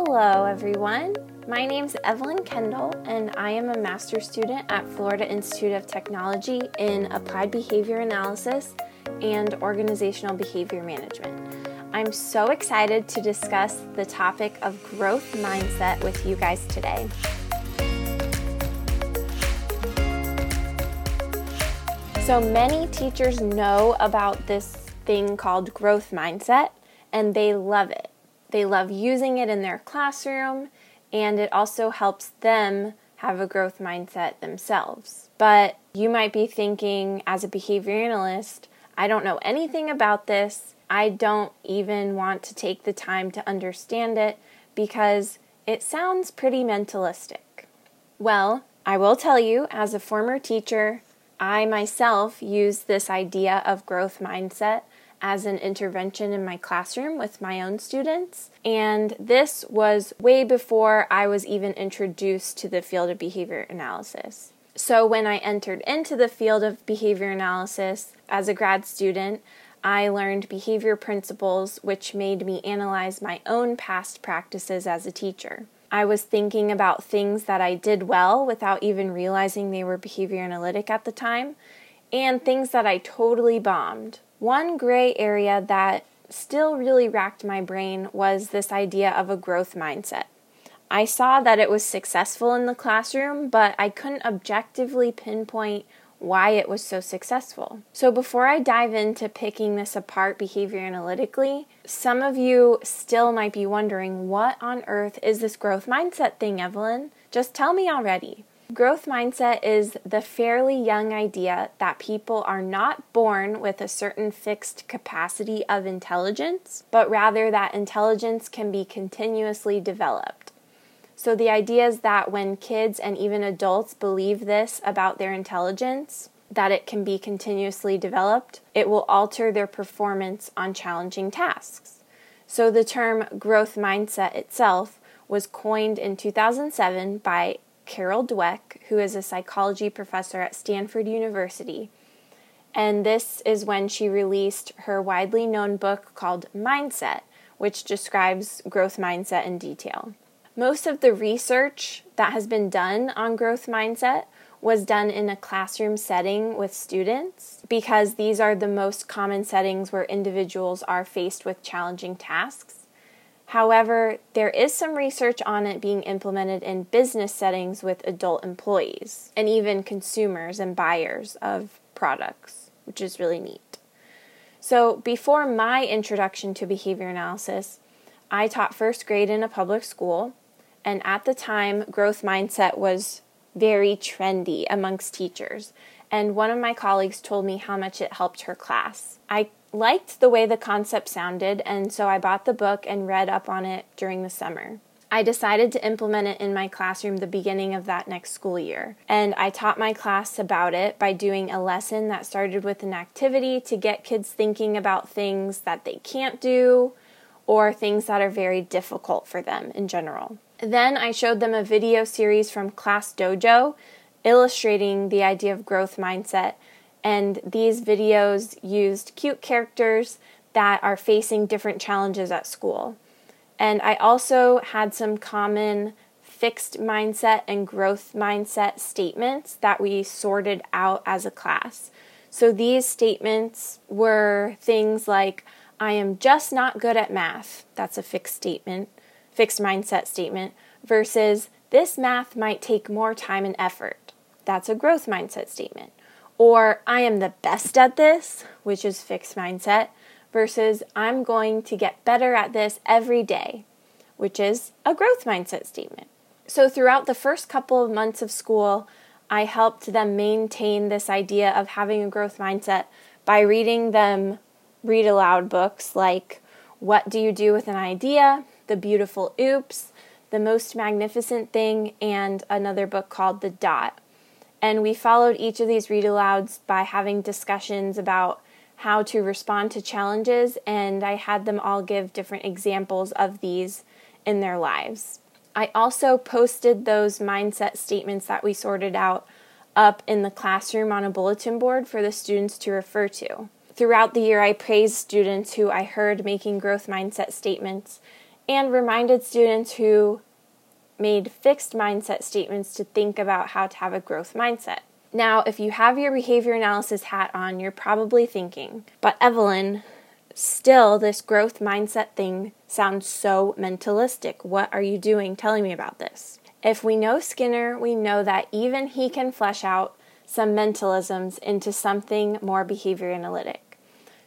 Hello, everyone. My name is Evelyn Kendall, and I am a master's student at Florida Institute of Technology in Applied Behavior Analysis and Organizational Behavior Management. I'm so excited to discuss the topic of growth mindset with you guys today. So many teachers know about this thing called growth mindset and they love it. They love using it in their classroom, and it also helps them have a growth mindset themselves. But you might be thinking, as a behavior analyst, I don't know anything about this. I don't even want to take the time to understand it because it sounds pretty mentalistic. Well, I will tell you, as a former teacher, I myself use this idea of growth mindset as an intervention in my classroom with my own students. And this was way before I was even introduced to the field of behavior analysis. So, when I entered into the field of behavior analysis as a grad student, I learned behavior principles which made me analyze my own past practices as a teacher. I was thinking about things that I did well without even realizing they were behavior analytic at the time, and things that I totally bombed. One gray area that still really racked my brain was this idea of a growth mindset. I saw that it was successful in the classroom, but I couldn't objectively pinpoint why it was so successful. So, before I dive into picking this apart behavior analytically, some of you still might be wondering what on earth is this growth mindset thing, Evelyn? Just tell me already. Growth mindset is the fairly young idea that people are not born with a certain fixed capacity of intelligence, but rather that intelligence can be continuously developed. So, the idea is that when kids and even adults believe this about their intelligence, that it can be continuously developed, it will alter their performance on challenging tasks. So, the term growth mindset itself was coined in 2007 by Carol Dweck, who is a psychology professor at Stanford University. And this is when she released her widely known book called Mindset, which describes growth mindset in detail. Most of the research that has been done on growth mindset was done in a classroom setting with students because these are the most common settings where individuals are faced with challenging tasks. However, there is some research on it being implemented in business settings with adult employees and even consumers and buyers of products, which is really neat. So, before my introduction to behavior analysis, I taught first grade in a public school, and at the time, growth mindset was very trendy amongst teachers. And one of my colleagues told me how much it helped her class. I liked the way the concept sounded, and so I bought the book and read up on it during the summer. I decided to implement it in my classroom the beginning of that next school year. And I taught my class about it by doing a lesson that started with an activity to get kids thinking about things that they can't do or things that are very difficult for them in general. Then I showed them a video series from Class Dojo illustrating the idea of growth mindset and these videos used cute characters that are facing different challenges at school. And I also had some common fixed mindset and growth mindset statements that we sorted out as a class. So these statements were things like, I am just not good at math. That's a fixed statement, fixed mindset statement, versus this math might take more time and effort. That's a growth mindset statement. Or I am the best at this, which is fixed mindset, versus I'm going to get better at this every day, which is a growth mindset statement. So throughout the first couple of months of school, I helped them maintain this idea of having a growth mindset by reading them read aloud books like What Do You Do with an Idea? The Beautiful Oops, The Most Magnificent Thing, and another book called The Dot. And we followed each of these read alouds by having discussions about how to respond to challenges, and I had them all give different examples of these in their lives. I also posted those mindset statements that we sorted out up in the classroom on a bulletin board for the students to refer to. Throughout the year, I praised students who I heard making growth mindset statements and reminded students who made fixed mindset statements to think about how to have a growth mindset. Now, if you have your behavior analysis hat on, you're probably thinking, but Evelyn, still, this growth mindset thing sounds so mentalistic. What are you doing telling me about this? If we know Skinner, we know that even he can flesh out some mentalisms into something more behavior analytic.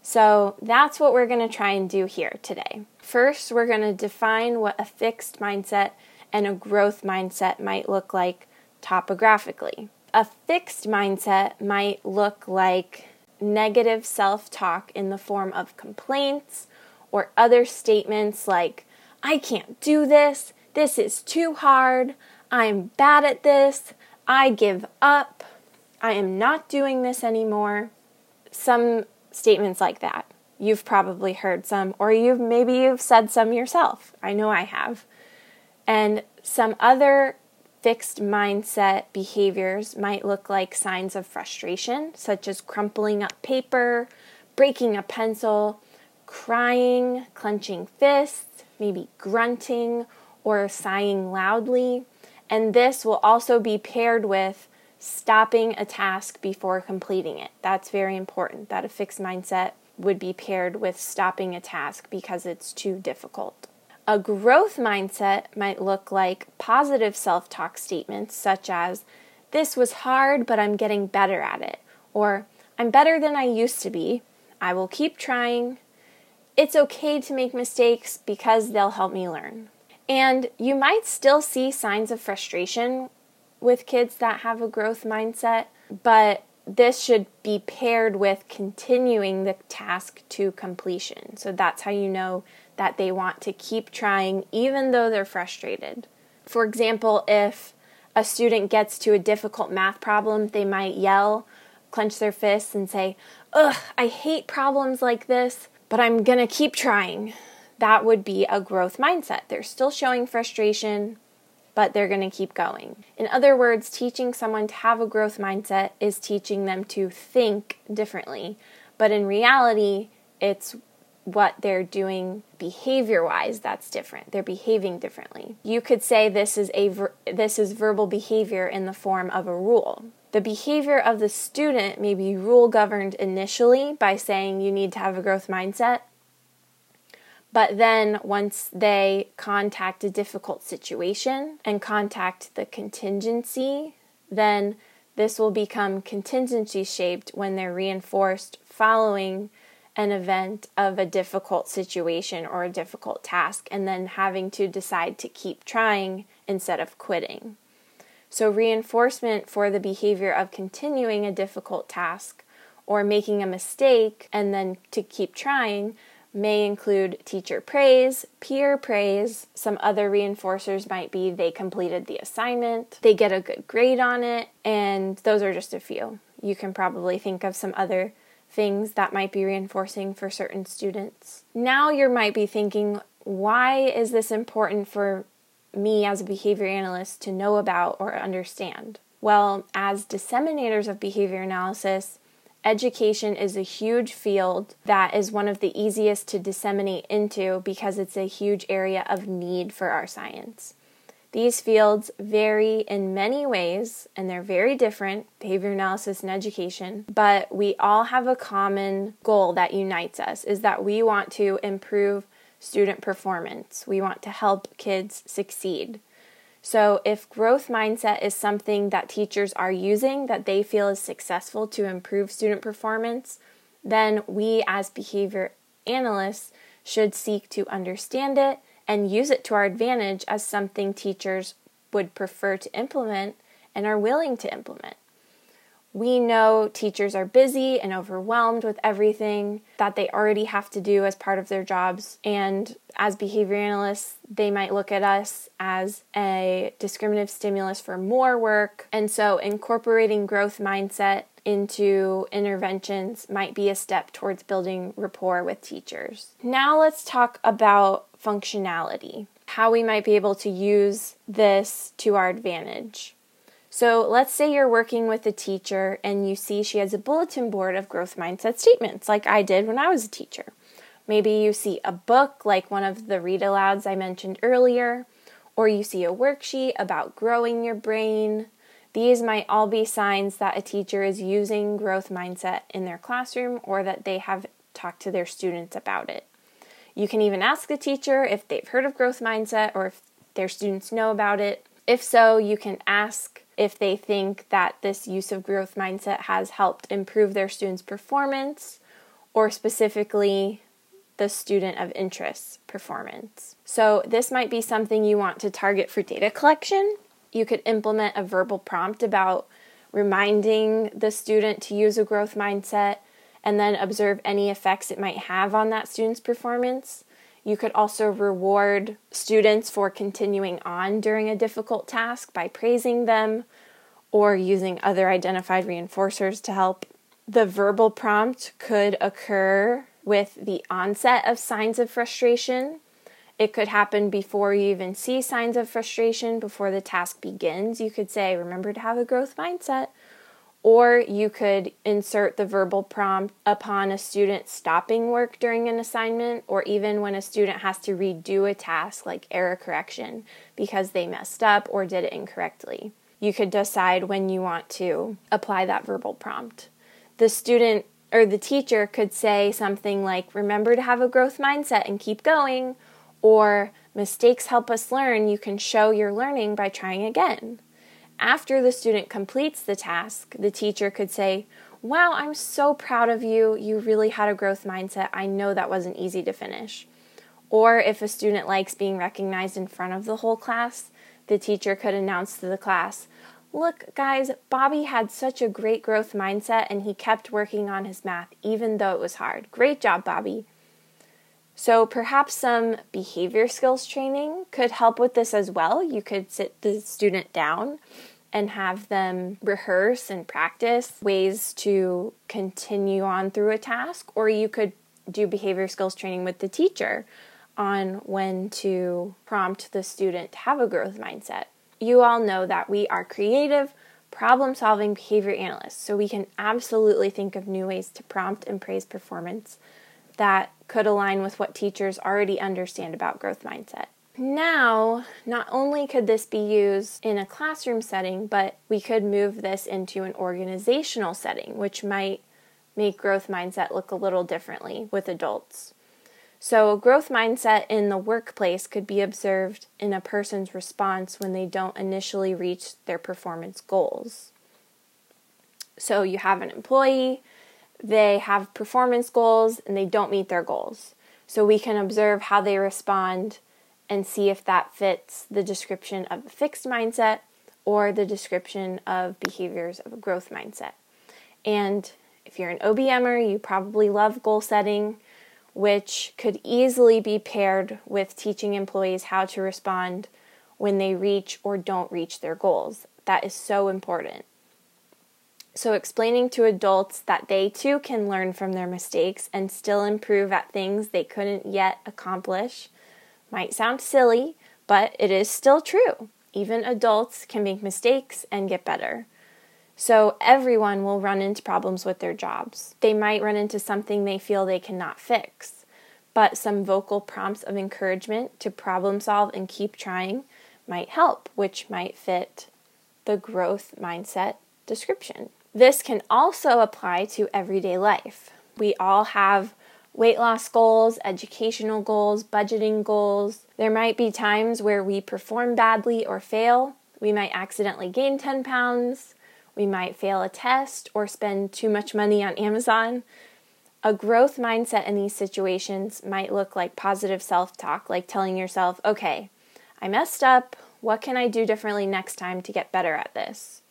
So that's what we're going to try and do here today. First, we're going to define what a fixed mindset and a growth mindset might look like topographically. A fixed mindset might look like negative self talk in the form of complaints or other statements like, I can't do this, this is too hard, I'm bad at this, I give up, I am not doing this anymore. Some statements like that. You've probably heard some, or you've maybe you've said some yourself. I know I have. And some other fixed mindset behaviors might look like signs of frustration, such as crumpling up paper, breaking a pencil, crying, clenching fists, maybe grunting or sighing loudly. And this will also be paired with stopping a task before completing it. That's very important that a fixed mindset would be paired with stopping a task because it's too difficult. A growth mindset might look like positive self talk statements such as, This was hard, but I'm getting better at it, or I'm better than I used to be. I will keep trying. It's okay to make mistakes because they'll help me learn. And you might still see signs of frustration with kids that have a growth mindset, but this should be paired with continuing the task to completion. So that's how you know that they want to keep trying even though they're frustrated. For example, if a student gets to a difficult math problem, they might yell, clench their fists, and say, Ugh, I hate problems like this, but I'm gonna keep trying. That would be a growth mindset. They're still showing frustration, but they're gonna keep going. In other words, teaching someone to have a growth mindset is teaching them to think differently, but in reality, it's what they're doing behavior wise that's different. They're behaving differently. You could say this is a ver- this is verbal behavior in the form of a rule. The behavior of the student may be rule governed initially by saying you need to have a growth mindset but then once they contact a difficult situation and contact the contingency then this will become contingency shaped when they're reinforced following an event of a difficult situation or a difficult task and then having to decide to keep trying instead of quitting. So, reinforcement for the behavior of continuing a difficult task or making a mistake and then to keep trying may include teacher praise, peer praise. Some other reinforcers might be they completed the assignment, they get a good grade on it, and those are just a few. You can probably think of some other things that might be reinforcing for certain students. Now you might be thinking, why is this important for me as a behavior analyst to know about or understand? Well, as disseminators of behavior analysis, education is a huge field that is one of the easiest to disseminate into because it's a huge area of need for our science. These fields vary in many ways and they're very different behavior analysis and education, but we all have a common goal that unites us is that we want to improve student performance. We want to help kids succeed. So, if growth mindset is something that teachers are using that they feel is successful to improve student performance, then we as behavior analysts should seek to understand it and use it to our advantage as something teachers would prefer to implement and are willing to implement. We know teachers are busy and overwhelmed with everything that they already have to do as part of their jobs. And as behavior analysts, they might look at us as a discriminative stimulus for more work. And so, incorporating growth mindset into interventions might be a step towards building rapport with teachers. Now, let's talk about functionality, how we might be able to use this to our advantage. So, let's say you're working with a teacher and you see she has a bulletin board of growth mindset statements, like I did when I was a teacher. Maybe you see a book like one of the read alouds I mentioned earlier, or you see a worksheet about growing your brain. These might all be signs that a teacher is using growth mindset in their classroom or that they have talked to their students about it. You can even ask the teacher if they've heard of growth mindset or if their students know about it. If so, you can ask if they think that this use of growth mindset has helped improve their students' performance or specifically the student of interest performance. So, this might be something you want to target for data collection. You could implement a verbal prompt about reminding the student to use a growth mindset and then observe any effects it might have on that student's performance. You could also reward students for continuing on during a difficult task by praising them or using other identified reinforcers to help. The verbal prompt could occur with the onset of signs of frustration. It could happen before you even see signs of frustration, before the task begins. You could say, Remember to have a growth mindset. Or you could insert the verbal prompt upon a student stopping work during an assignment, or even when a student has to redo a task like error correction because they messed up or did it incorrectly. You could decide when you want to apply that verbal prompt. The student or the teacher could say something like, Remember to have a growth mindset and keep going, or mistakes help us learn. You can show your learning by trying again. After the student completes the task, the teacher could say, Wow, I'm so proud of you. You really had a growth mindset. I know that wasn't easy to finish. Or if a student likes being recognized in front of the whole class, the teacher could announce to the class, Look, guys, Bobby had such a great growth mindset and he kept working on his math even though it was hard. Great job, Bobby. So, perhaps some behavior skills training could help with this as well. You could sit the student down and have them rehearse and practice ways to continue on through a task, or you could do behavior skills training with the teacher on when to prompt the student to have a growth mindset you all know that we are creative, problem solving behavior analysts, so we can absolutely think of new ways to prompt and praise performance that could align with what teachers already understand about growth mindset. Now, not only could this be used in a classroom setting, but we could move this into an organizational setting, which might make growth mindset look a little differently with adults. So, growth mindset in the workplace could be observed in a person's response when they don't initially reach their performance goals. So, you have an employee, they have performance goals, and they don't meet their goals. So, we can observe how they respond and see if that fits the description of a fixed mindset or the description of behaviors of a growth mindset. And if you're an OBMer, you probably love goal setting which could easily be paired with teaching employees how to respond when they reach or don't reach their goals. That is so important. So, explaining to adults that they too can learn from their mistakes and still improve at things they couldn't yet accomplish might sound silly, but it is still true. Even adults can make mistakes and get better. So everyone will run into problems with their jobs. They might run into something they feel they cannot fix, but some vocal prompts of encouragement to problem solve and keep trying might help, which might fit the growth mindset description. This can also apply to everyday life. We all have weight loss goals, educational goals, budgeting goals. There might be times where we perform badly or fail. We might accidentally gain 10 pounds. We might fail a test or spend too much money on Amazon. A growth mindset in these situations might look like positive self talk, like telling yourself, okay, I messed up. What can I do differently next time to get better at this?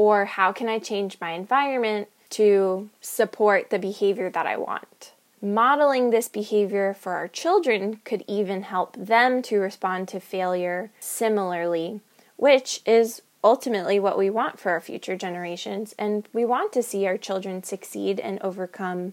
Or how can I change my environment to support the behavior that I want? Modeling this behavior for our children could even help them to respond to failure similarly, which is ultimately what we want for our future generations. And we want to see our children succeed and overcome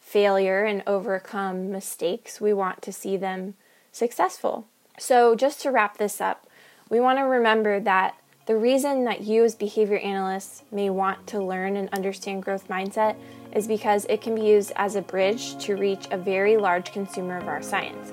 failure and overcome mistakes. We want to see them successful. So, just to wrap this up, we want to remember that The reason that you, as behavior analysts, may want to learn and understand growth mindset is because it can be used as a bridge to reach a very large consumer of our science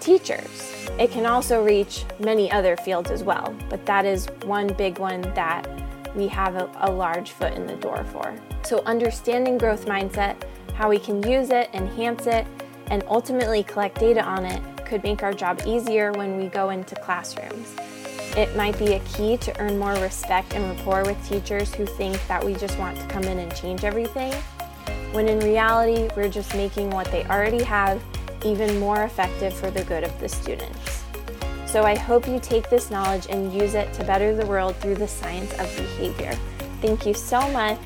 teachers. It can also reach many other fields as well, but that is one big one that we have a, a, large foot in the door for. So, understanding growth mindset, how we can use it, enhance it, and ultimately collect data on it could make our job easier when we go into classrooms. It might be a key to earn more respect and rapport with teachers who think that we just want to come in and change everything, when in reality, we're just making what they already have even more effective for the good of the students. So I hope you take this knowledge and use it to better the world through the science of behavior. Thank you so much.